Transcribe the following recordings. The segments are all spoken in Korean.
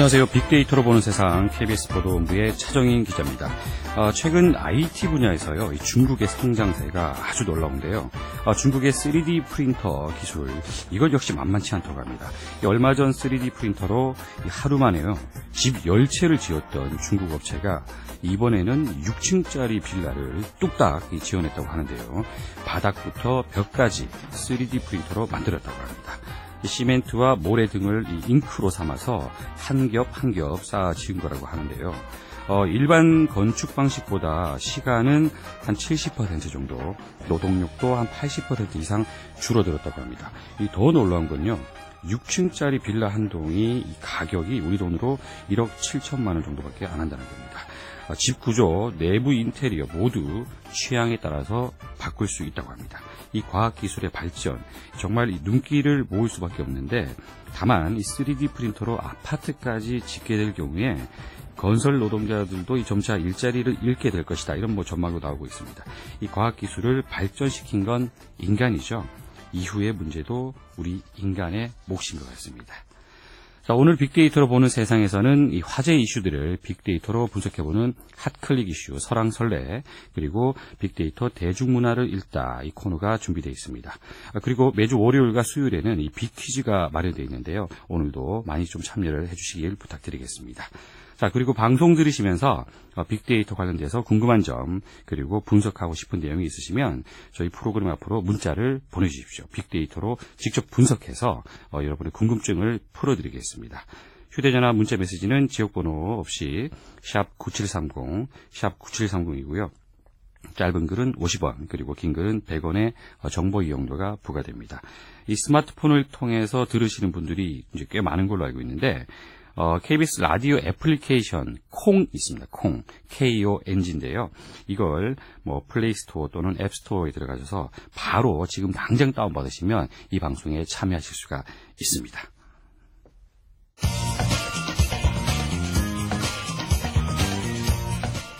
안녕하세요. 빅데이터로 보는 세상 KBS 보도본부의 차정인 기자입니다. 어, 최근 IT 분야에서요, 중국의 성장세가 아주 놀라운데요. 어, 중국의 3D 프린터 기술, 이것 역시 만만치 않다고 합니다. 얼마 전 3D 프린터로 하루 만에요, 집 10채를 지었던 중국 업체가 이번에는 6층짜리 빌라를 뚝딱 지어냈다고 하는데요. 바닥부터 벽까지 3D 프린터로 만들었다고 합니다. 시멘트와 모래 등을 잉크로 삼아서 한 겹 한 겹 쌓아 지은 거라고 하는데요. 어, 일반 건축 방식보다 시간은 한 70% 정도, 노동력도 한 80% 이상 줄어들었다고 합니다. 이 더 놀라운 건요. 6층짜리 빌라 한 동이 가격이 우리 돈으로 1억 7천만 원 정도밖에 안 한다는 겁니다. 어, 집 구조, 내부 인테리어 모두 취향에 따라서 바꿀 수 있다고 합니다. 이 과학 기술의 발전, 정말 눈길을 모을 수밖에 없는데, 다만 이 3D 프린터로 아파트까지 짓게 될 경우에 건설 노동자들도 점차 일자리를 잃게 될 것이다. 이런 뭐 전망도 나오고 있습니다. 이 과학 기술을 발전시킨 건 인간이죠. 이후의 문제도 우리 인간의 몫인 것 같습니다. 자, 오늘 빅데이터로 보는 세상에서는 이 화제 이슈들을 빅데이터로 분석해보는 핫클릭 이슈, 설왕설래, 그리고 빅데이터 대중문화를 읽다 이 코너가 준비되어 있습니다. 아, 그리고 매주 월요일과 수요일에는 이 빅퀴즈가 마련되어 있는데요. 오늘도 많이 좀 참여를 해주시길 부탁드리겠습니다. 자, 그리고 방송 들으시면서 어, 빅데이터 관련돼서 궁금한 점, 그리고 분석하고 싶은 내용이 있으시면 저희 프로그램 앞으로 문자를 보내주십시오. 빅데이터로 직접 분석해서 어, 여러분의 궁금증을 풀어드리겠습니다. 휴대전화 문자 메시지는 지역번호 없이 샵 9730, 샵 9730이고요. 짧은 글은 50원, 그리고 긴 글은 100원의 어, 정보 이용료가 부과됩니다. 이 스마트폰을 통해서 들으시는 분들이 이제 꽤 많은 걸로 알고 있는데, 어, KBS 라디오 애플리케이션 콩 있습니다. 콩 KONG인데요. 이걸 뭐 Play Store 또는 App Store에 들어가셔서 바로 지금 당장 다운 받으시면 이 방송에 참여하실 수가 있습니다.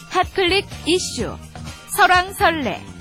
핫클릭 이슈 설왕설래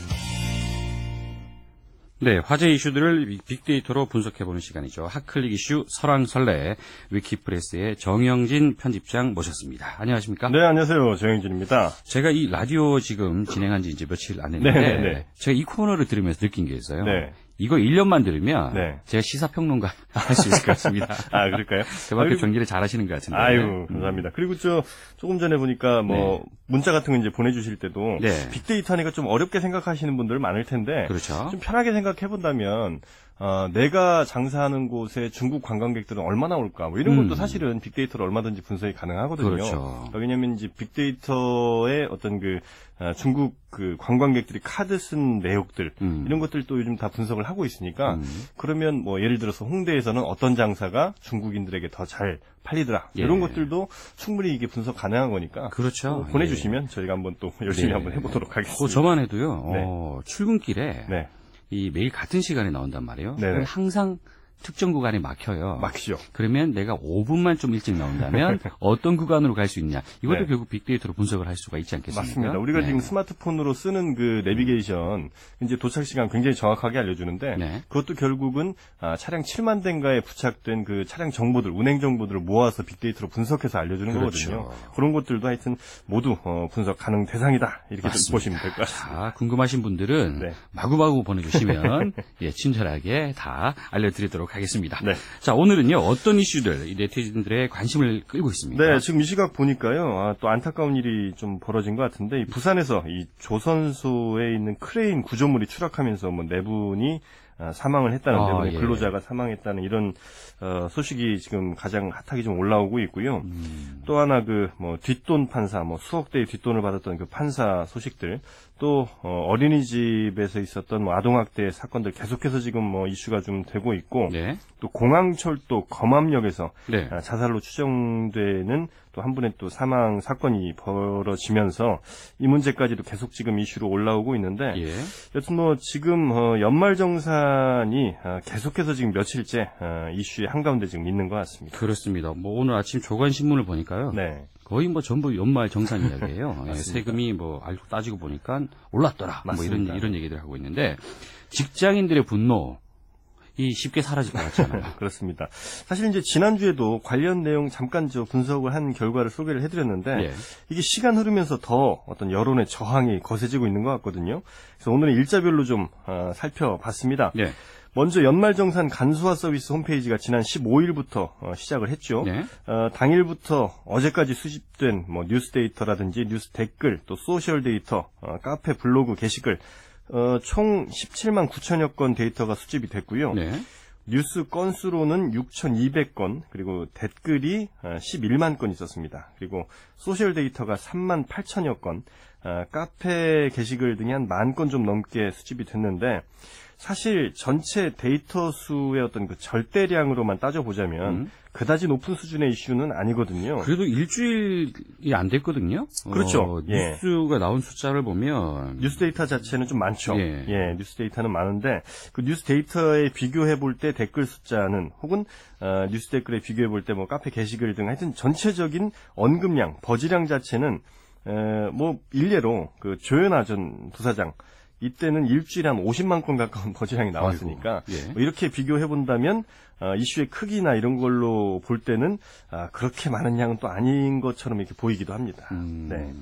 네, 화제 이슈들을 빅데이터로 분석해보는 시간이죠. 핫클릭 이슈 설왕설래 위키프레스의 정영진 편집장 모셨습니다. 안녕하십니까? 네, 안녕하세요. 정영진입니다. 제가 이 라디오 지금 진행한 지 이제 며칠 안 했는데 네, 네, 네. 제가 이 코너를 들으면서 느낀 게 있어요. 네. 이거 1년만 들으면 네. 제가 시사평론가 할 수 있을 것 같습니다. 아, 그럴까요? 그만큼 아이고, 전기를 잘하시는 것 같은데. 아유, 감사합니다. 그리고 저 조금 전에 보니까 뭐 네. 문자 같은 거 이제 보내주실 때도 네. 빅데이터 하니까 좀 어렵게 생각하시는 분들 많을 텐데 그렇죠. 좀 편하게 생각해 본다면 어, 내가 장사하는 곳에 중국 관광객들은 얼마나 올까 뭐 이런 것도 음. 사실은 빅데이터로 얼마든지 분석이 가능하거든요. 그렇죠. 왜냐하면 이제 빅데이터의 어떤 그 아, 중국 그 관광객들이 카드 쓴 내역들 음. 이런 것들도 요즘 다 분석을 하고 있으니까 음. 그러면 뭐 예를 들어서 홍대에서는 어떤 장사가 중국인들에게 더 잘 팔리더라 예. 이런 것들도 충분히 이게 분석 가능한 거니까 그렇죠. 또 보내주시면 저희가 한번 또 열심히 네. 한번 해보도록 어, 하겠습니다. 저만 해도요. 네. 어, 출근길에 네, 이 매일 같은 시간에 나온단 말이에요. 그럼 항상 특정 구간이 막혀요. 막히죠. 그러면 내가 5분만 좀 일찍 나온다면 어떤 구간으로 갈 수 있냐. 이것도 네. 결국 빅데이터로 분석을 할 수가 있지 않겠습니까? 맞습니다. 우리가 네. 지금 스마트폰으로 쓰는 그 내비게이션 이제 도착 시간 굉장히 정확하게 알려주는데 네. 그것도 결국은 아, 차량 7만 대인가에 부착된 그 차량 정보들, 운행 정보들을 모아서 빅데이터로 분석해서 알려주는 그렇죠. 거거든요. 그런 것들도 하여튼 모두 어, 분석 가능 대상이다 이렇게 좀. 보시면 될 것 같습니다. 자, 궁금하신 분들은 네. 마구마구 보내주시면 예, 친절하게 다 알려드리도록 하겠습니다. 네. 자, 오늘은요 어떤 이슈들 이 네티즌들의 관심을 끌고 있습니까? 네, 지금 이 시각 보니까요, 아, 또 안타까운 일이 좀 벌어진 것 같은데, 이 부산에서 이 조선소에 있는 크레인 구조물이 추락하면서 뭐 네 분이 아, 사망을 했다는 아, 예. 근로자가 사망했다는 이런 어, 소식이 지금 가장 핫하게 좀 올라오고 있고요. 음, 또 하나 그 뭐 뒷돈 판사, 뭐 수억 대의 뒷돈을 받았던 그 판사 소식들, 또 어, 어린이집에서 있었던 뭐 아동학대 사건들 계속해서 지금 뭐 이슈가 좀 되고 있고, 네. 또 공항철도 검암역에서 네. 아, 자살로 추정되는 또 한 분의 또 사망 사건이 벌어지면서 이 문제까지도 계속 지금 이슈로 올라오고 있는데 예. 여튼 뭐 지금 어, 연말정산 이 아, 계속해서 지금 며칠째 아, 이슈의 한가운데 지금 있는 것 같습니다. 그렇습니다. 뭐 오늘 아침 조간 신문을 보니까요. 네, 거의 뭐 전부 연말 정산 이야기예요. 예, 맞습니다. 세금이 뭐 알고 따지고 보니까 올랐더라. 뭐 이런 맞습니다. 이런 얘기들 하고 있는데 직장인들의 분노 이 쉽게 사라질 것 같지 않아요. 그렇습니다. 사실 이제 지난주에도 관련 내용 잠깐 저 분석을 한 결과를 소개를 해드렸는데 예. 이게 시간 흐르면서 더 어떤 여론의 저항이 거세지고 있는 것 같거든요. 그래서 오늘은 일자별로 좀 어, 살펴봤습니다. 네. 먼저 연말정산 간소화 서비스 홈페이지가 지난 15일부터 어, 시작을 했죠. 네. 어, 당일부터 어제까지 수집된 뭐 뉴스 데이터라든지 뉴스 댓글 또 social 데이터, 어, 카페 블로그 게시글 어, 총 17만 9천여 건 데이터가 수집이 됐고요. 네. 뉴스 건수로는 6,200건, 그리고 댓글이 어, 11만 건 있었습니다. 그리고 social 데이터가 3만 8천여 건, 어, 카페 게시글 등이 한 만 건 좀 넘게 수집이 됐는데, 사실 전체 데이터 수의 어떤 그 절대량으로만 따져보자면, 음. 그다지 높은 수준의 이슈는 아니거든요. 그래도 일주일이 안 됐거든요. 그렇죠. 어, 예. 뉴스가 나온 숫자를 보면 뉴스 데이터 자체는 좀 많죠. 예. 예, 뉴스 데이터는 많은데 그 뉴스 데이터에 비교해 볼 때 댓글 숫자는 혹은 어, 뉴스 댓글에 비교해 볼 때 뭐 카페 게시글 등 하여튼 전체적인 언급량, buzz량 자체는 에, 뭐 일례로 그 조현아 전 부사장 이때는 일주일에 한 50만 건 가까운 buzz량이 나왔으니까 아이고, 예. 뭐 이렇게 비교해 본다면 어, 이슈의 크기나 이런 걸로 볼 때는 아, 그렇게 많은 양은 또 아닌 것처럼 이렇게 보이기도 합니다. 음, 네.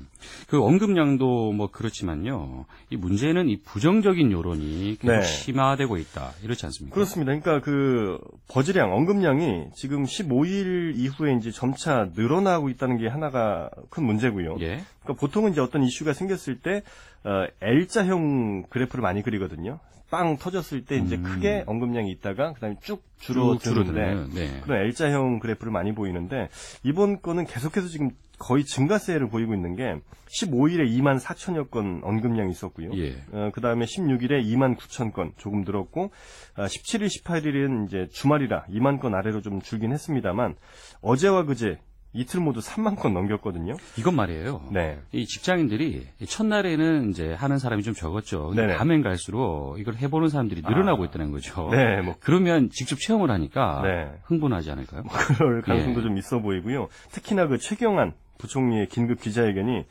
그 언급량도 뭐 그렇지만요. 이 문제는 이 부정적인 여론이 계속 네. 심화되고 있다. 이렇지 않습니까? 그렇습니다. 그러니까 그 버즈량 언급량이 지금 15일 이후에 이제 점차 늘어나고 있다는 게 하나가 큰 문제고요. 예. 그러니까 보통은 이제 어떤 이슈가 생겼을 때 어, L자형 그래프를 많이 그리거든요. 빵 터졌을 때 이제 음. 크게 언급량이 있다가 그다음에 쭉쭉 줄어드는데 줄어드는, 네. 그런 L자형 그래프를 많이 보이는데 이번 거는 계속해서 지금 거의 증가세를 보이고 있는 게 15일에 2만 4천여 건 언급량이 있었고요. 예. 어, 그 다음에 16일에 2만 9천 건 조금 늘었고, 아, 17일, 18일은 이제 주말이라 2만 건 아래로 좀 줄긴 했습니다만, 어제와 그제 이틀 모두 3만 건 넘겼거든요. 이건 말이에요. 네. 이 직장인들이 이 첫날에는 이제 하는 사람이 좀 적었죠. 근데 네네. 가면 갈수록 이걸 해보는 사람들이 늘어나고 있다는 거죠. 네, 뭐, 그러면 직접 체험을 하니까 네. 흥분하지 않을까요? 그럴 가능성도 예. 좀 있어 보이고요. 특히나 그 최경환 부총리의 긴급 기자회견이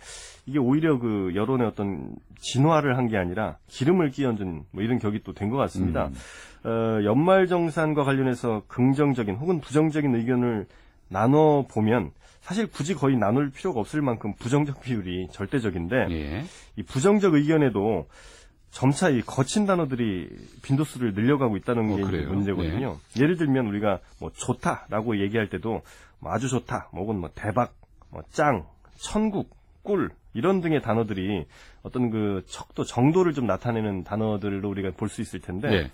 이게 오히려 그 여론의 어떤 진화를 한 게 아니라 기름을 끼얹은 뭐 이런 격이 또 된 것 같습니다. 음. 어, 연말 정산과 관련해서 긍정적인 혹은 부정적인 의견을 나눠 보면 사실 굳이 거의 나눌 필요가 없을 만큼 부정적 비율이 절대적인데 예. 이 부정적 의견에도 점차 이 거친 단어들이 빈도수를 늘려가고 있다는 어, 게 그래요? 문제거든요. 예 를 들면 우리가 뭐 좋다라고 얘기할 때도 뭐 아주 좋다, 뭐 혹은 뭐 대박, 뭐 짱, 천국, 꿀 이런 등의 단어들이 어떤 그 척도 정도를 좀 나타내는 단어들로 우리가 볼 수 있을 텐데 네.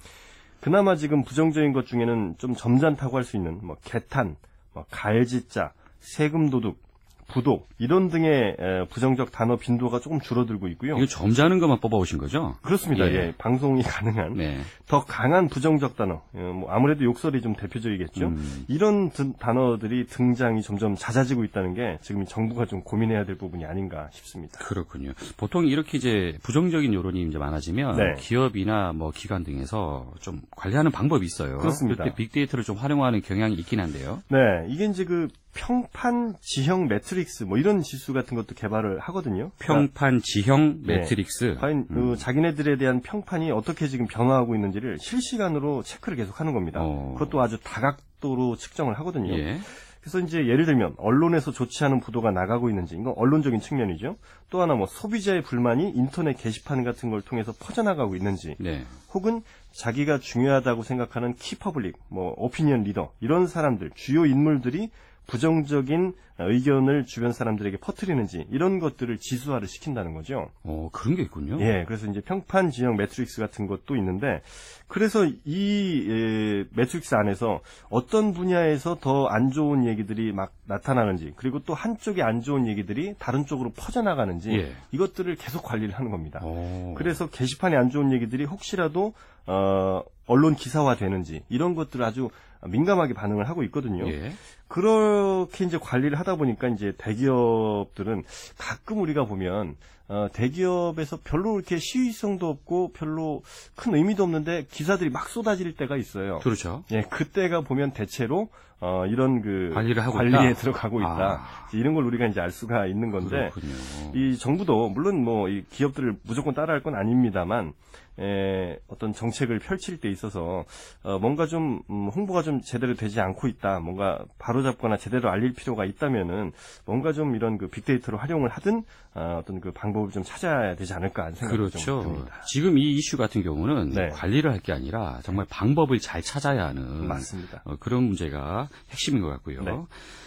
그나마 지금 부정적인 것 중에는 좀 점잖다고 할 수 있는 뭐 개탄, 뭐 가해지자, 세금 도둑, 부도 이런 등의 에, 부정적 단어 빈도가 조금 줄어들고 있고요. 이거 점잖은 것만 뽑아오신 거죠? 그렇습니다. 예. 예, 방송이 가능한 네. 더 강한 부정적 단어, 어, 뭐 아무래도 욕설이 좀 대표적이겠죠. 음. 이런 드- 단어들이 등장이 점점 잦아지고 있다는 게 지금 정부가 좀 고민해야 될 부분이 아닌가 싶습니다. 그렇군요. 보통 이렇게 이제 부정적인 여론이 이제 많아지면 네. 기업이나 뭐 기관 등에서 좀 관리하는 방법이 있어요. 그렇습니다. 그때 빅데이터를 좀 활용하는 경향이 있긴 한데요. 네, 이게 이제 그 평판 지형 매트릭스 뭐 이런 지수 같은 것도 개발을 하거든요. 그러니까 평판 지형 네. 매트릭스. 과연 음. 그 자기네들에 대한 평판이 어떻게 지금 변화하고 있는지를 실시간으로 체크를 계속 하는 겁니다. 어. 그것도 아주 다각도로 측정을 하거든요. 예. 그래서 이제 예를 들면 언론에서 좋지 않은 보도가 나가고 있는지 이건 언론적인 측면이죠. 또 하나 뭐 소비자의 불만이 인터넷 게시판 같은 걸 통해서 퍼져나가고 있는지 네. 혹은 자기가 중요하다고 생각하는 key public, 뭐 opinion leader 이런 사람들 주요 인물들이 부정적인 의견을 주변 사람들에게 퍼뜨리는지 이런 것들을 지수화를 시킨다는 거죠. 어, 그런 게 있군요. 예, 그래서 이제 평판 지형 매트릭스 같은 것도 있는데, 그래서 이 에, 매트릭스 안에서 어떤 분야에서 더 안 좋은 얘기들이 막 나타나는지, 그리고 또 한쪽에 안 좋은 얘기들이 다른 쪽으로 퍼져나가는지, 예. 이것들을 계속 관리를 하는 겁니다. 어. 그래서 게시판에 안 좋은 얘기들이 혹시라도 어, 언론 기사화 되는지 이런 것들을 아주 민감하게 반응을 하고 있거든요. 예. 그렇게 이제 관리를 하다 보니까 이제 대기업들은 가끔 우리가 보면 어, 대기업에서 별로 이렇게 시의성도 없고 별로 큰 의미도 없는데 기사들이 막 쏟아질 때가 있어요. 그렇죠. 예, 그때가 보면 대체로 어, 이런 그 관리를 하고 관리에 있다? 들어가고 있다. 아. 이런 걸 우리가 이제 알 수가 있는 건데 그렇군요. 이 정부도 물론 뭐 이 기업들을 무조건 따라할 건 아닙니다만 에, 어떤 정책을 펼칠 때 있어서 어, 뭔가 좀 음, 홍보가 좀 제대로 되지 않고 있다, 뭔가 바로잡거나 제대로 알릴 필요가 있다면은 뭔가 좀 이런 그 빅데이터로 활용을 하든 어, 어떤 그 방법을 좀 찾아야 되지 않을까 하는 생각이 좀 그렇죠. 듭니다. 지금 이 이슈 같은 경우는 네. 관리를 할 게 아니라 정말 방법을 잘 찾아야 하는 맞습니다. 어, 그런 문제가 핵심인 것 같고요. 네.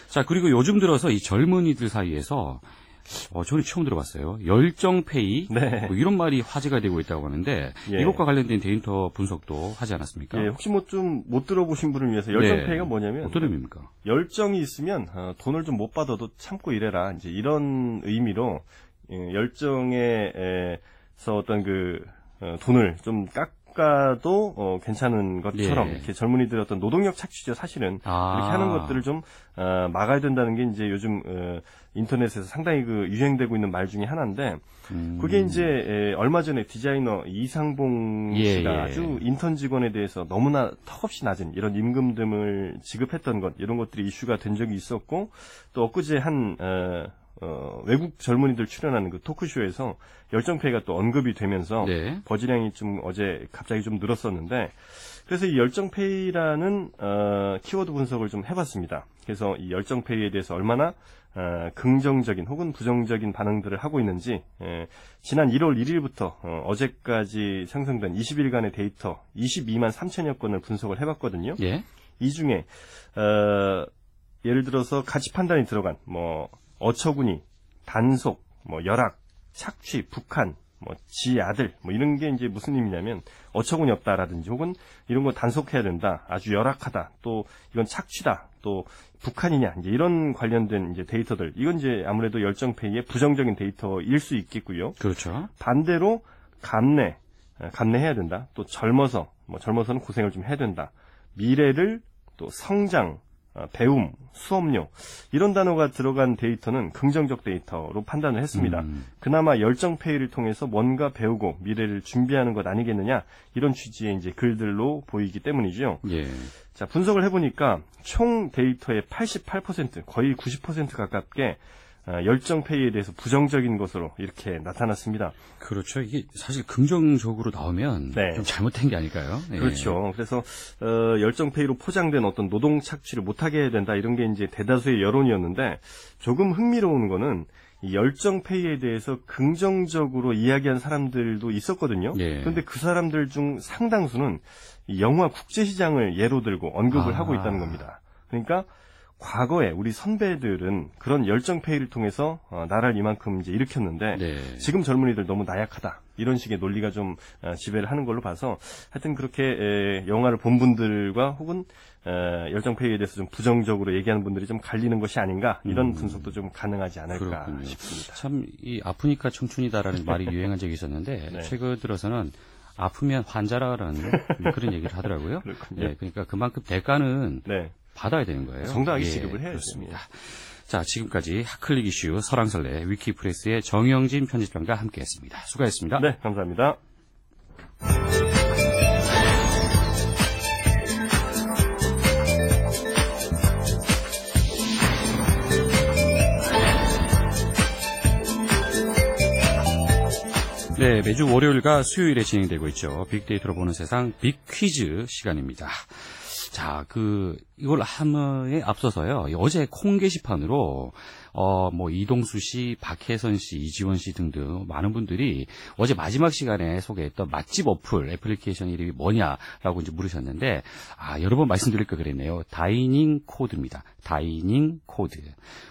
자, 그리고 요즘 들어서 이 젊은이들 사이에서 어, 저는 처음 들어봤어요. 열정페이 네. 뭐 이런 말이 화제가 되고 있다고 하는데 예. 이것과 관련된 데이터 분석도 하지 않았습니까? 예, 혹시 뭐 좀 못 들어보신 분을 위해서 열정페이가 네. 뭐냐면 어떤 의미입니까? 열정이 있으면 어, 돈을 좀 못 받아도 참고 일해라. 이제 이런 의미로 예, 열정에서 어떤 그 어, 돈을 좀 깎 아도 어, 괜찮은 것처럼 예. 이렇게 젊은이들 어떤 노동력 착취죠. 사실은 아. 그렇게 하는 것들을 좀 어, 막아야 된다는 게 이제 요즘 어, 인터넷에서 상당히 그 유행되고 있는 말 중에 하나인데 음. 그게 이제 에, 얼마 전에 디자이너 이상봉 예, 씨가 예. 아주 인턴 직원에 대해서 너무나 턱없이 낮은 이런 임금 등을 지급했던 것 이런 것들이 이슈가 된 적이 있었고 또 엊그제 한 어, 어, 외국 젊은이들 출연하는 그 토크쇼에서 열정페이가 또 언급이 되면서 네. 버즈량이 좀 어제 갑자기 좀 늘었었는데 그래서 이 열정페이라는 어, 키워드 분석을 좀 해봤습니다. 그래서 이 열정페이에 대해서 얼마나 어, 긍정적인 혹은 부정적인 반응들을 하고 있는지 예, 지난 1월 1일부터 어, 제까지 생성된 20일간의 데이터 22만 3천여 건을 분석을 해봤거든요. 예. 이 중에 어, 예를 들어서 가치 판단이 들어간 뭐 어처구니, 단속, 뭐 열악, 착취, 북한, 뭐지 아들 뭐 이런 게 이제 무슨 의미냐면 어처구니 없다라든지 혹은 이런 거 단속해야 된다, 아주 열악하다, 또 이건 착취다, 또 북한이냐 이제 이런 관련된 이제 데이터들 이건 이제 아무래도 열정페이의 부정적인 데이터일 수 있겠고요. 그렇죠. 반대로 감내, 어, 감내해야 된다. 또 젊어서, 뭐 젊어서는 고생을 좀 해야 된다. 미래를 또 성장, 어, 배움, 수업료 이런 단어가 들어간 데이터는 긍정적 데이터로 판단을 했습니다. 음. 그나마 열정 페이를 통해서 뭔가 배우고 미래를 준비하는 것 아니겠느냐 이런 취지의 이제 글들로 보이기 때문이죠. 예. 자, 분석을 해보니까 총 데이터의 88% 거의 90% 가깝게 어, 열정 페이에 대해서 부정적인 것으로 이렇게 나타났습니다. 그렇죠. 이게 사실 긍정적으로 나오면 네. 좀 잘못된 게 아닐까요? 예. 그렇죠. 그래서 어, 열정 페이로 포장된 어떤 노동 착취를 못하게 해야 된다 이런 게 이제 대다수의 여론이었는데 조금 흥미로운 거는 이 열정 페이에 대해서 긍정적으로 이야기한 사람들도 있었거든요. 예. 그런데 그 사람들 중 상당수는 이 영화 국제시장을 예로 들고 언급을 아. 하고 있다는 겁니다. 그러니까 과거에 우리 선배들은 그런 열정 페이를 통해서 어, 나라를 이만큼 이제 일으켰는데 네. 지금 젊은이들 너무 나약하다 이런 식의 논리가 좀 어, 지배를 하는 걸로 봐서 하여튼 그렇게 에, 영화를 본 분들과 혹은 에, 열정 페이에 대해서 좀 부정적으로 얘기하는 분들이 좀 갈리는 것이 아닌가 이런 분석도 좀 가능하지 않을까 음. 그렇군요. 싶습니다. 참 이 아프니까 청춘이다라는 말이 유행한 적이 있었는데 네. 최근 들어서는 아프면 환자라는 그런 얘기를 하더라고요. 그렇군요. 예, 그러니까 그만큼 대가는 네, 받아야 되는 거예요. 정당하게 예, 지급을 해야죠. 그렇습니다. 자, 지금까지 하클릭 이슈 설왕설래 위키프레스의 정영진 편집장과 함께했습니다. 수고했습니다. 네, 감사합니다. 네, 매주 월요일과 수요일에 진행되고 있죠. 빅데이터로 보는 세상 빅퀴즈 시간입니다. 자, 그 이걸 함에 앞서서요. 어제 콩 게시판으로 어, 뭐 이동수 씨, 박혜선 씨, 이지원 씨 등등 많은 분들이 어제 마지막 시간에 소개했던 맛집 어플 애플리케이션 이름이 뭐냐라고 이제 물으셨는데 아, 여러 번 말씀드릴 걸 그랬네요. Dining Code입니다. Dining Code.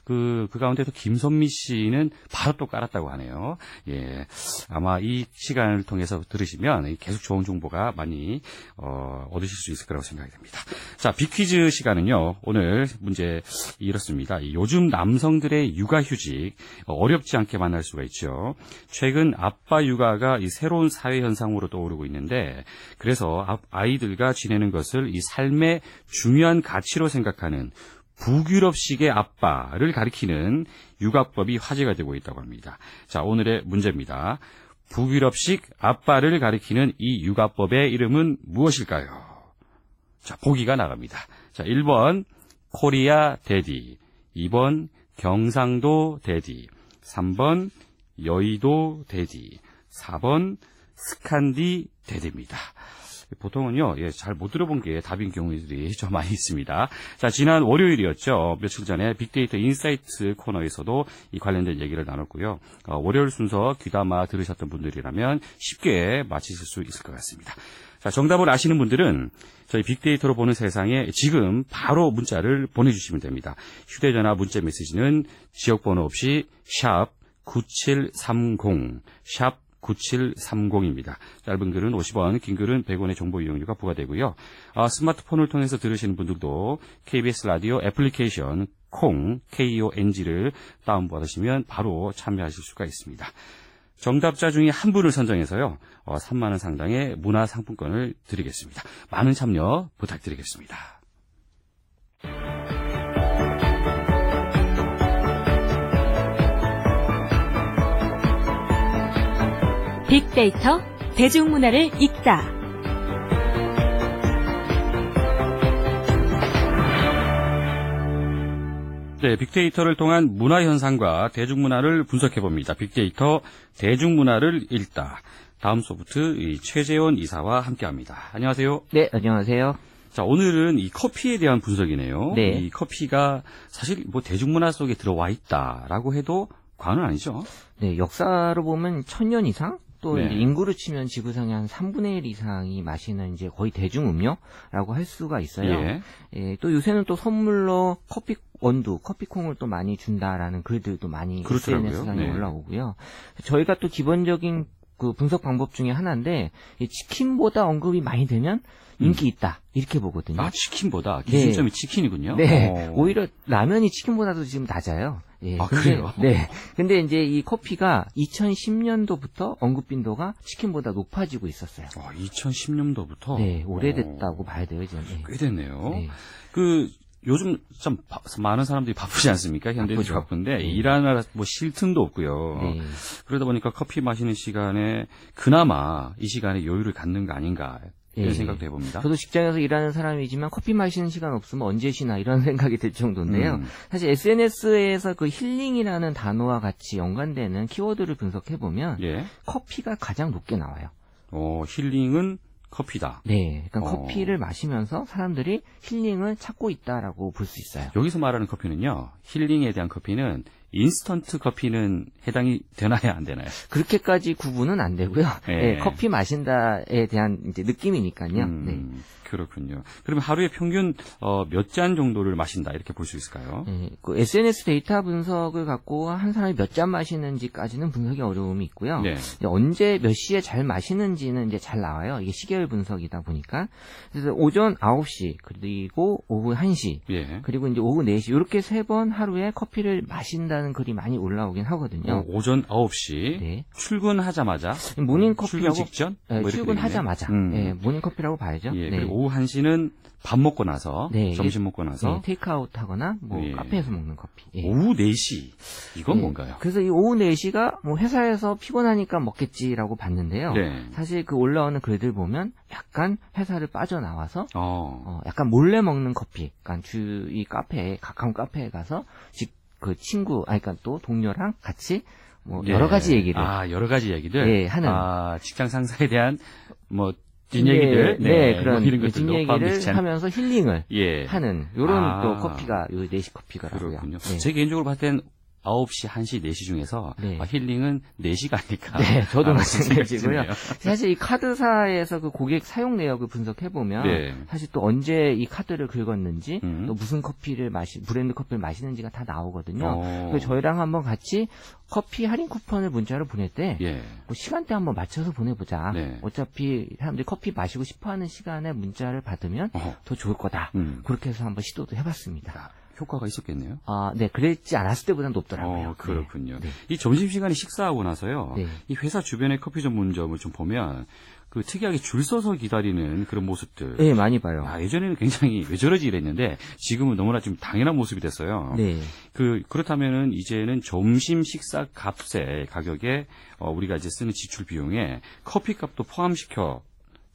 그, 그 가운데서 김선미 씨는 바로 또 깔았다고 하네요. 예. 아마 이 시간을 통해서 들으시면 계속 좋은 정보가 많이, 어, 얻으실 수 있을 거라고 생각이 됩니다. 자, 빅퀴즈 시간은요, 오늘 문제 이렇습니다. 이 요즘 남성들의 육아휴직, 어, 어렵지 않게 만날 수가 있죠. 최근 아빠 육아가 이 새로운 사회 현상으로 떠오르고 있는데, 그래서 아- 아이들과 지내는 것을 이 삶의 중요한 가치로 생각하는 북유럽식의 아빠를 가리키는 육아법이 화제가 되고 있다고 합니다. 자, 오늘의 문제입니다. 북유럽식 아빠를 가리키는 이 육아법의 이름은 무엇일까요? 자, 보기가 나갑니다. 자, 1번 Korea daddy, 2번 경상도 daddy, 3번 여의도 daddy, 4번 Scandi daddy입니다. 보통은요, 예, 잘 못 들어본 게 답인 경우들이 좀 많이 있습니다. 자, 지난 월요일이었죠. 며칠 전에 빅데이터 insight 코너에서도 이 관련된 얘기를 나눴고요. 어, 월요일 순서 귀담아 들으셨던 분들이라면 쉽게 맞히실 수 있을 것 같습니다. 자, 정답을 아시는 분들은 저희 빅데이터로 보는 세상에 지금 바로 문자를 보내주시면 됩니다. 휴대전화 문자 메시지는 지역번호 없이 샵 9730, 샵 9730입니다. 짧은 글은 50원, 긴 글은 100원의 정보 이용료가 부과되고요. 아, 스마트폰을 통해서 들으시는 분들도 KBS 라디오 애플리케이션 콩, KONG를 다운받으시면 바로 참여하실 수가 있습니다. 정답자 중에 한 분을 선정해서요, 어, 3만 원 상당의 문화 상품권을 드리겠습니다. 많은 참여 부탁드리겠습니다. 빅데이터 대중문화를 읽다. 네, 빅데이터를 통한 문화 현상과 대중문화를 분석해 봅니다. 빅데이터 대중문화를 읽다. 다음 소프트 이 최재원 이사와 함께합니다. 안녕하세요. 네, 안녕하세요. 자, 오늘은 이 커피에 대한 분석이네요. 네. 이 커피가 사실 뭐 대중문화 속에 들어와 있다라고 해도 과언은 아니죠. 네, 역사로 보면 천년 이상 또 네. 인구로 치면 지구상의 한 3분의 1 이상이 마시는 이제 거의 대중 음료라고 할 수가 있어요. 예. 예, 또 요새는 또 선물로 커피 원두, 커피콩을 또 많이 준다라는 글들도 많이 그렇더라고요. SNS상에 네. 올라오고요. 저희가 또 기본적인 그 분석 방법 중에 하나인데 이 치킨보다 언급이 많이 되면 인기 있다 이렇게 보거든요. 아, 치킨보다 기준점이 치킨이군요. 네, 어. 오히려 라면이 치킨보다도 지금 낮아요. 예, 아, 근데, 그래요? 네. 근데 이제 이 커피가 2010년도부터 언급 빈도가 치킨보다 높아지고 있었어요. 어, 2010년도부터 네, 오래됐다고 봐야 돼요, 이제. 네. 꽤 됐네요. 네. 그 요즘 참 바- 많은 사람들이 바쁘지 않습니까? 현대인들이 바쁘죠. 바쁜데 네. 일하느라 뭐 쉴 틈도 없고요. 네. 그러다 보니까 커피 마시는 시간에 그나마 이 시간에 여유를 갖는 거 아닌가 이런 예. 생각도 해봅니다. 저도 직장에서 일하는 사람이지만 커피 마시는 시간 없으면 언제 쉬나 이런 생각이 들 정도인데요. 음. 사실 SNS에서 그 힐링이라는 단어와 같이 연관되는 키워드를 분석해 보면 예. 커피가 가장 높게 나와요. 어, 힐링은 커피다. 네, 그러니까 어. 커피를 마시면서 사람들이 힐링을 찾고 있다라고 볼 수 있어요. 여기서 말하는 커피는요. 힐링에 대한 커피는 인스턴트 커피는 해당이 되나요, 안 되나요? 그렇게까지 구분은 안 되고요. 예. 예, 커피 마신다에 대한 이제 느낌이니까요. 음, 네. 그렇군요. 그러면 하루에 평균 어, 몇 잔 정도를 마신다 이렇게 볼 수 있을까요? 예, 그 SNS 데이터 분석을 갖고 한 사람이 몇 잔 마시는지까지는 분석이 어려움이 있고요. 네. 언제 몇 시에 잘 마시는지는 이제 잘 나와요. 이게 시계열 분석이다 보니까. 그래서 오전 9시 그리고 오후 1시 예. 그리고 이제 오후 4시 이렇게 세 번 하루에 커피를 마신다 는 글이 많이 올라오긴 하거든요. 어, 오전 9시 네. 출근하자마자 모닝 출근 커피하고 직전 예, 뭐 출근하자마자. 음. 예, 모닝 커피라고 봐야죠. 예, 네. 그리고 오후 1시는 밥 먹고 나서 네, 점심 먹고 나서 네, 테이크아웃 하거나 뭐 예. 카페에서 먹는 커피. 예. 오후 4시 이건 예. 뭔가요? 그래서 이 오후 4시가 뭐 회사에서 피곤하니까 먹겠지라고 봤는데요. 네. 사실 그 올라오는 글들 보면 약간 회사를 빠져나와서 어. 어, 약간 몰래 먹는 커피. 그러니까 주위 카페에 가까운 카페에 가서 직 그 친구, 아니 그러니까 또 동료랑 같이 뭐 예. 여러 가지 얘기를 아, 여러 가지 얘기들. 예, 하는. 아, 직장 상사에 대한 뭐 뒷얘기들. 네, 뭐 그런 이런 것들도 뒷얘기를 하면서 힐링을 예. 하는 요런 아. 또 커피가 요 4시 커피가라고요. 그렇군요. 네. 제 개인적으로 봤을 땐 9시, 1시, 4시 중에서 네. 아, 힐링은 4시가 아닐까. 네, 저도 마찬가지고요. 사실 이 카드사에서 그 고객 사용 내역을 분석해 보면 네. 사실 또 언제 이 카드를 긁었는지 음. 또 무슨 커피를 마시 브랜드 커피를 마시는지가 다 나오거든요. 어. 그래서 저희랑 한번 같이 커피 할인 쿠폰을 문자로 보낼 때 예. 뭐 시간대 한번 맞춰서 보내보자. 네. 어차피 사람들이 커피 마시고 싶어하는 시간에 문자를 받으면 어. 더 좋을 거다. 음. 그렇게 해서 한번 시도도 해봤습니다. 효과가 있었겠네요. 아, 네, 그랬지 않았을 때보다 높더라고요. 어, 그렇군요. 네. 이 점심시간에 식사하고 나서요. 네. 이 회사 주변의 커피 전문점을 좀 보면 그 특이하게 줄 서서 기다리는 그런 모습들. 네, 많이 봐요. 아, 예전에는 굉장히 왜 저러지 이랬는데 지금은 너무나 좀 당연한 모습이 됐어요. 네. 그 그렇다면은 이제는 점심 식사 값의 가격에 어, 우리가 이제 쓰는 지출 비용에 커피 값도 포함시켜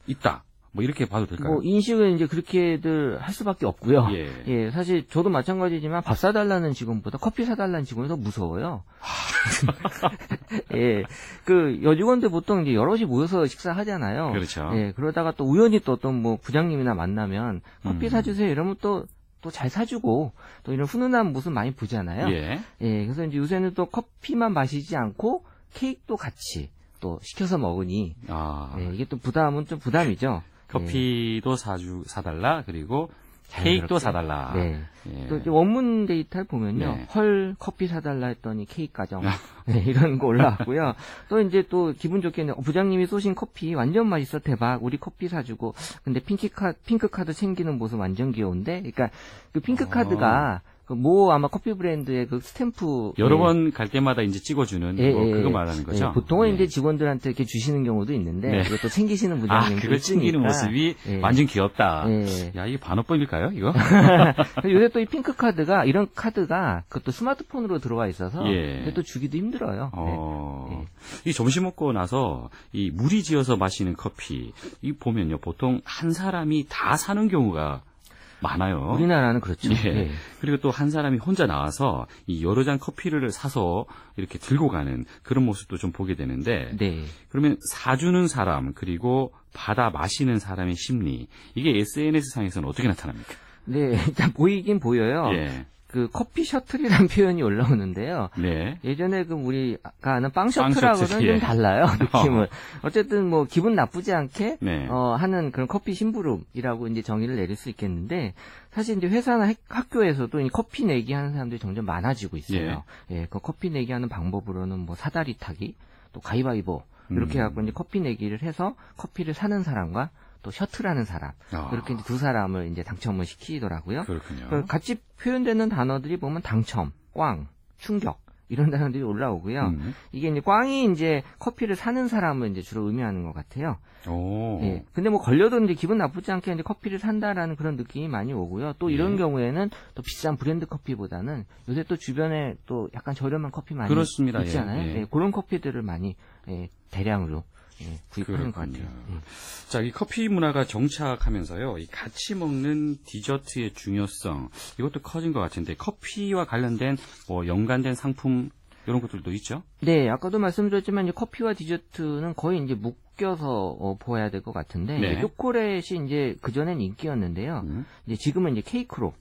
있다. 뭐 이렇게 봐도 될까요? 뭐 인식은 이제 그렇게들 할 수밖에 없고요. 예. 예, 사실 저도 마찬가지지만 밥 사달라는 직원보다 커피 사달라는 직원이 더 무서워요. 예, 그 여직원들 보통 이제 여럿이 모여서 식사하잖아요. 그렇죠. 예, 그러다가 또 우연히 또 어떤 뭐 부장님이나 만나면 커피 음. 사주세요 이러면 또 또잘 사주고 또 이런 훈훈한 모습 많이 보잖아요. 예. 예, 그래서 이제 요새는 또 커피만 마시지 않고 케이크도 같이 또 시켜서 먹으니 아. 예, 이게 또 부담은 좀 부담이죠. 커피도 사주 사달라 그리고. 케이크도 사달라. 네. 예. 또 이제 원문 데이터를 보면요. 네. 헐 커피 사달라 했더니 케이크 가정 네, 이런 거 올라왔고요. 또 이제 또 기분 좋게는 어, 부장님이 쏘신 커피 완전 맛있어 대박 우리 커피 사주고 근데 핑크 카 핑크 카드 챙기는 모습 완전 귀여운데 그러니까 그 핑크 카드가 그뭐 아마 커피 브랜드의 그 스탬프 여러 예, 번 갈 때마다 이제 찍어주는 예, 뭐 예, 그거 예. 말하는 거죠. 예, 보통은 예. 이제 직원들한테 이렇게 주시는 경우도 있는데 네. 또 챙기시는 아, 부장님도 그걸 챙기는. 모습이 예. 완전 귀엽다. 예. 야, 이게 반어법일까요, 이거? 요새 또 이 핑크 카드가 이런 카드가 그것도 스마트폰으로 들어와 있어서 또 주기도 힘들어요. 네. 어, 이 점심 먹고 나서 이 물이 지어서 마시는 커피, 이 보면요, 보통 한 사람이 다 사는 경우가 많아요. 우리나라는 그렇죠. 예. 예. 그리고 또 한 사람이 혼자 나와서 이 여러 잔 커피를 사서 이렇게 들고 가는 그런 모습도 좀 보게 되는데, 네. 그러면 사주는 사람, 그리고 받아 마시는 사람의 심리, 이게 SNS상에서는 어떻게 나타납니까? 네, 일단 보이긴 보여요. 예. 그 커피 셔틀이라는 표현이 올라오는데요. 네. 예전에 그 우리가 아는 빵빵 셔틀하고는 셔틀, 좀 예. 달라요 느낌을. 어쨌든 뭐 기분 나쁘지 않게 네. 어, 하는 그런 커피 심부름이라고 이제 정의를 내릴 수 있겠는데 사실 이제 회사나 학- 학교에서도 이 커피 내기 하는 사람들이 점점 많아지고 있어요. 예, 그 커피 내기 하는 방법으로는 뭐 사다리 타기, 또 가위바위보 이렇게 음. 해갖고 이제 커피 내기를 해서 커피를 사는 사람과 또 셔틀하는 사람 아, 이렇게 이제 두 사람을 이제 당첨을 시키더라고요. 그렇군요. 그 같이 표현되는 단어들이 보면 당첨, 꽝, 충격 이런 단어들이 올라오고요. 음. 이게 이제 꽝이 이제 커피를 사는 사람을 이제 주로 의미하는 것 같아요. 오. 예. 근데 뭐 걸려도 이제 기분 나쁘지 않게 이제 커피를 산다라는 그런 느낌이 많이 오고요. 또 이런 예. 경우에는 또 비싼 브랜드 커피보다는 요새 또 주변에 또 약간 저렴한 커피 많이 그렇습니다. 있잖아요. 예, 예. 예, 그런 커피들을 많이 예, 대량으로 예, 구입하는 것 그렇군요. 같아요. 예. 자, 이 커피 문화가 정착하면서요, 이 같이 먹는 디저트의 중요성, 이것도 커진 것 같은데, 커피와 관련된, 뭐, 연관된 상품, 이런 것들도 있죠? 네, 아까도 말씀드렸지만 이제 커피와 디저트는 거의 이제 묶여서 어, 보아야 될 것 같은데 네. 이제 초콜릿이 이제 그 전엔 인기였는데요. 음. 이제 지금은 이제 케이크로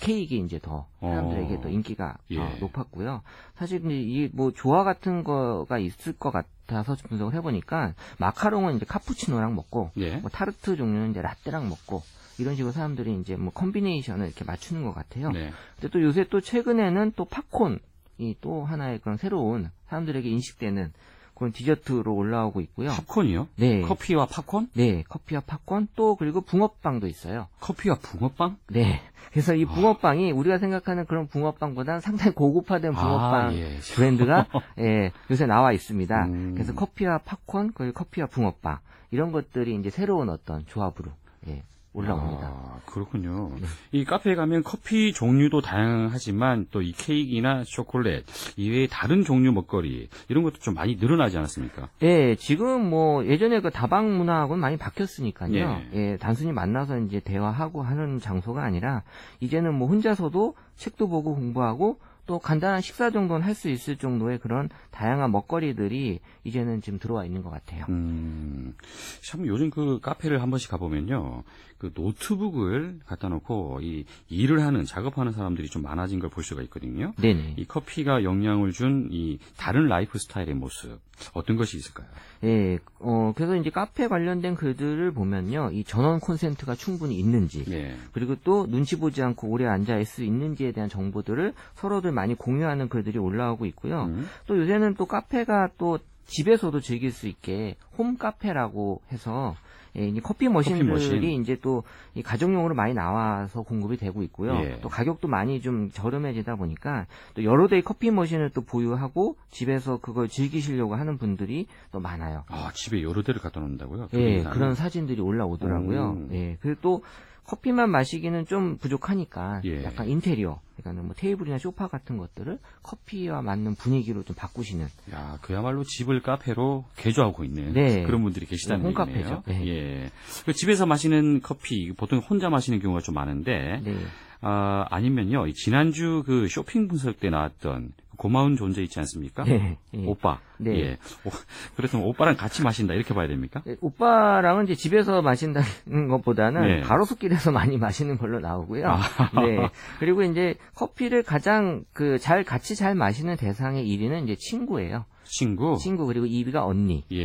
케이크 이제 더 사람들에게 어. 또 인기가 예. 어, 높았고요. 사실 이 뭐 조화 같은 거가 있을 것 같아서 좀 분석을 해보니까 마카롱은 이제 카푸치노랑 먹고 예. 뭐 타르트 종류는 이제 라떼랑 먹고 이런 식으로 사람들이 이제 뭐 combination을 이렇게 맞추는 것 같아요. 네. 근데 또 요새 또 최근에는 또 팝콘 이 또 하나의 그런 새로운 사람들에게 인식되는 그런 디저트로 올라오고 있고요. 팝콘이요? 네. 커피와 팝콘? 네, 커피와 팝콘 또 그리고 붕어빵도 있어요. 커피와 붕어빵? 네. 그래서 이 붕어빵이 우리가 생각하는 그런 붕어빵보다는 상당히 고급화된 붕어빵 아, 예. 브랜드가 예, 요새 나와 있습니다. 음. 그래서 커피와 팝콘 그리고 커피와 붕어빵 이런 것들이 이제 새로운 어떤 조합으로 예, 올라옵니다. 아, 그렇군요. 네. 이 카페에 가면 커피 종류도 다양하지만 또 이 케이크나 초콜릿 이외에 다른 종류 먹거리 이런 것도 좀 많이 늘어나지 않았습니까? 예, 지금 뭐 예전에 그 다방 문화하고는 많이 바뀌었으니까요. 예. 예, 단순히 만나서 이제 대화하고 하는 장소가 아니라 이제는 뭐 혼자서도 책도 보고 공부하고 또 간단한 식사 정도는 할 수 있을 정도의 그런 다양한 먹거리들이 이제는 지금 들어와 있는 것 같아요. 음, 참 요즘 그 카페를 한 번씩 가보면요. 그 노트북을 갖다 놓고 이 일을 하는, 작업하는 사람들이 좀 많아진 걸 볼 수가 있거든요. 네네. 이 커피가 영향을 준 이 다른 라이프 스타일의 모습, 어떤 것이 있을까요? 예, 어, 그래서 이제 카페 관련된 글들을 보면요. 이 전원 콘센트가 충분히 있는지, 네. 그리고 또 눈치 보지 않고 오래 앉아 있을 수 있는지에 대한 정보들을 서로들 많이 공유하는 글들이 올라오고 있고요. 음, 또 요새는 또 카페가 또 집에서도 즐길 수 있게 홈 카페라고 해서 예, 이 커피 머신들이 머신. 이제 또 이 가정용으로 많이 나와서 공급이 되고 있고요. 예. 또 가격도 많이 좀 저렴해지다 보니까 또 여러 대의 커피 머신을 또 보유하고 집에서 그걸 즐기시려고 하는 분들이 또 많아요. 아, 집에 여러 대를 갖다 놓는다고요? 예, 그런 그런 사진들이 올라오더라고요. 음. 예, 그리고 또 커피만 마시기는 좀 부족하니까 예. 약간 인테리어, 그러니까 뭐 테이블이나 소파 같은 것들을 커피와 맞는 분위기로 좀 바꾸시는 야, 그야말로 집을 카페로 개조하고 있는 네. 그런 분들이 계시다는 네. 홈카페죠. 네. 예. 그 집에서 마시는 커피 보통 혼자 마시는 경우가 좀 많은데 네. 아, 아니면요. 이 지난주 그 쇼핑 분석 때 나왔던 그 고마운 존재 있지 않습니까? 네, 예. 오빠. 네. 예. 오, 그렇다면 오빠랑 같이 마신다 이렇게 봐야 됩니까? 네, 오빠랑은 이제 집에서 마신다는 것보다는 네. 가로수길에서 많이 마시는 걸로 나오고요. 아. 네. 그리고 이제 커피를 가장 그 잘 같이 잘 마시는 대상의 1위는 이제 친구예요. 친구. 친구 그리고 2위가 언니. 예.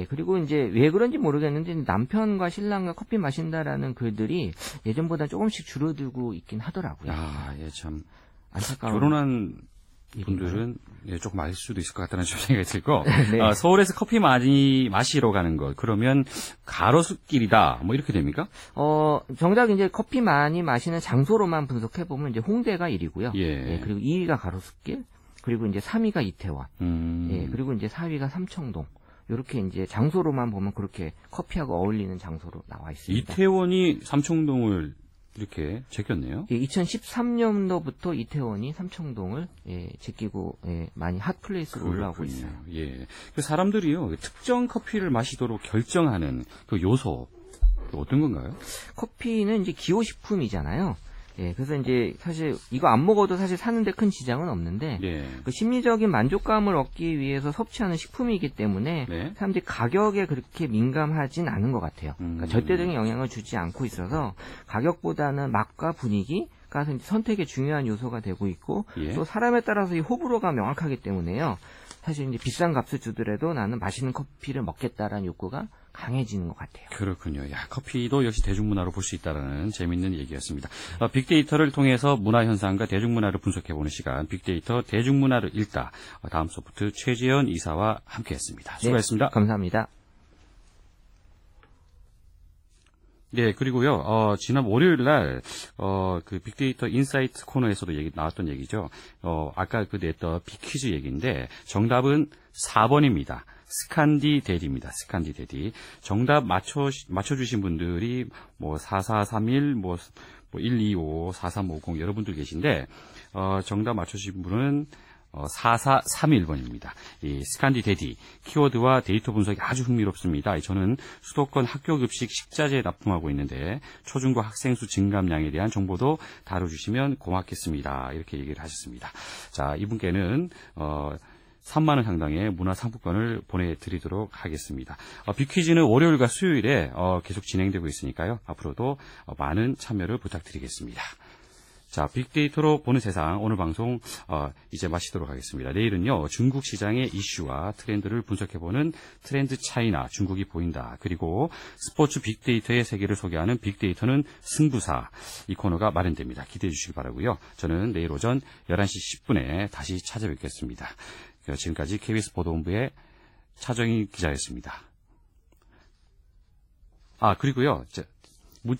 예, 그리고 이제 왜 그런지 모르겠는데 남편과 신랑과 커피 마신다라는 글들이 예전보다 조금씩 줄어들고 있긴 하더라고요. 야, 예, 참. 안타까운 결혼한 일인가요? 분들은 예, 조금 알 수도 있을 것 같다는 좀 생각이 들고 네. 아, 서울에서 커피 많이 마시러 가는 것 그러면 가로수길이다 뭐 이렇게 됩니까? 어, 정작 이제 커피 많이 마시는 장소로만 분석해 보면 이제 홍대가 1위고요. 예. 그리고 2위가 가로수길, 그리고 이제 3위가 이태원, 음, 예, 그리고 이제 4위가 삼청동. 이렇게 이제 장소로만 보면 그렇게 커피하고 어울리는 장소로 나와 있습니다. 이태원이 삼청동을 이렇게 제꼈네요. 예, 2013년도부터 이태원이 삼청동을 예, 제끼고 예, 많이 핫플레이스로 올라오고 있어요. 예. 그 사람들이요 특정 커피를 마시도록 결정하는 그 요소 그 어떤 건가요? 커피는 이제 기호식품이잖아요. 예, 그래서 이제 사실 이거 안 먹어도 사실 사는데 큰 지장은 없는데 예. 그 심리적인 만족감을 얻기 위해서 섭취하는 식품이기 때문에 네. 사람들이 가격에 그렇게 민감하진 않은 것 같아요. 그러니까 음. 절대적인 영향을 주지 않고 있어서 가격보다는 맛과 분위기가 선택의 중요한 요소가 되고 있고 예. 또 사람에 따라서 이 호불호가 명확하기 때문에요. 사실 이제 비싼 값을 주더라도 나는 맛있는 커피를 먹겠다라는 욕구가 강해지는 것 같아요. 그렇군요. 야, 커피도 역시 대중문화로 볼 수 있다는 재밌는 얘기였습니다. 어, 빅데이터를 통해서 문화 현상과 대중문화를 분석해보는 시간, 빅데이터 대중문화를 읽다. 어, 다음소프트 최재현 이사와 함께했습니다. 수고하셨습니다. 네, 감사합니다. 네, 그리고요, 어, 지난 월요일 날, 어, 그 빅데이터 insight 코너에서도 얘기, 나왔던 얘기죠. 어, 아까 그 냈던 빅퀴즈 얘기인데, 정답은 4번입니다. Scandi daddy입니다. Scandi daddy. 정답 맞춰, 맞춰주신 분들이, 뭐, 4431, 뭐, 뭐, 125, 4350, 여러분들 계신데, 어, 정답 맞춰주신 분은, 어, 4431번입니다. 이 Scandi daddy 키워드와 데이터 분석이 아주 흥미롭습니다. 저는 수도권 학교 급식 식자재 납품하고 있는데 초중고 학생 수 증감량에 대한 정보도 다뤄주시면 고맙겠습니다. 이렇게 얘기를 하셨습니다. 자, 이분께는 어, 3만 원 상당의 문화상품권을 보내드리도록 하겠습니다. 어, 빅퀴즈는 월요일과 수요일에 어, 계속 진행되고 있으니까요. 앞으로도 어, 많은 참여를 부탁드리겠습니다. 자, 빅데이터로 보는 세상 오늘 방송 어, 이제 마치도록 하겠습니다. 내일은요 중국 시장의 이슈와 트렌드를 분석해보는 트렌드 차이나 중국이 보인다. 그리고 스포츠 빅데이터의 세계를 소개하는 빅데이터는 승부사 이 코너가 마련됩니다. 기대해 주시기 바라고요. 저는 내일 오전 11시 10분에 다시 찾아뵙겠습니다. 네, 지금까지 KBS 보도본부의 차정희 기자였습니다. 아, 그리고요. 저, 문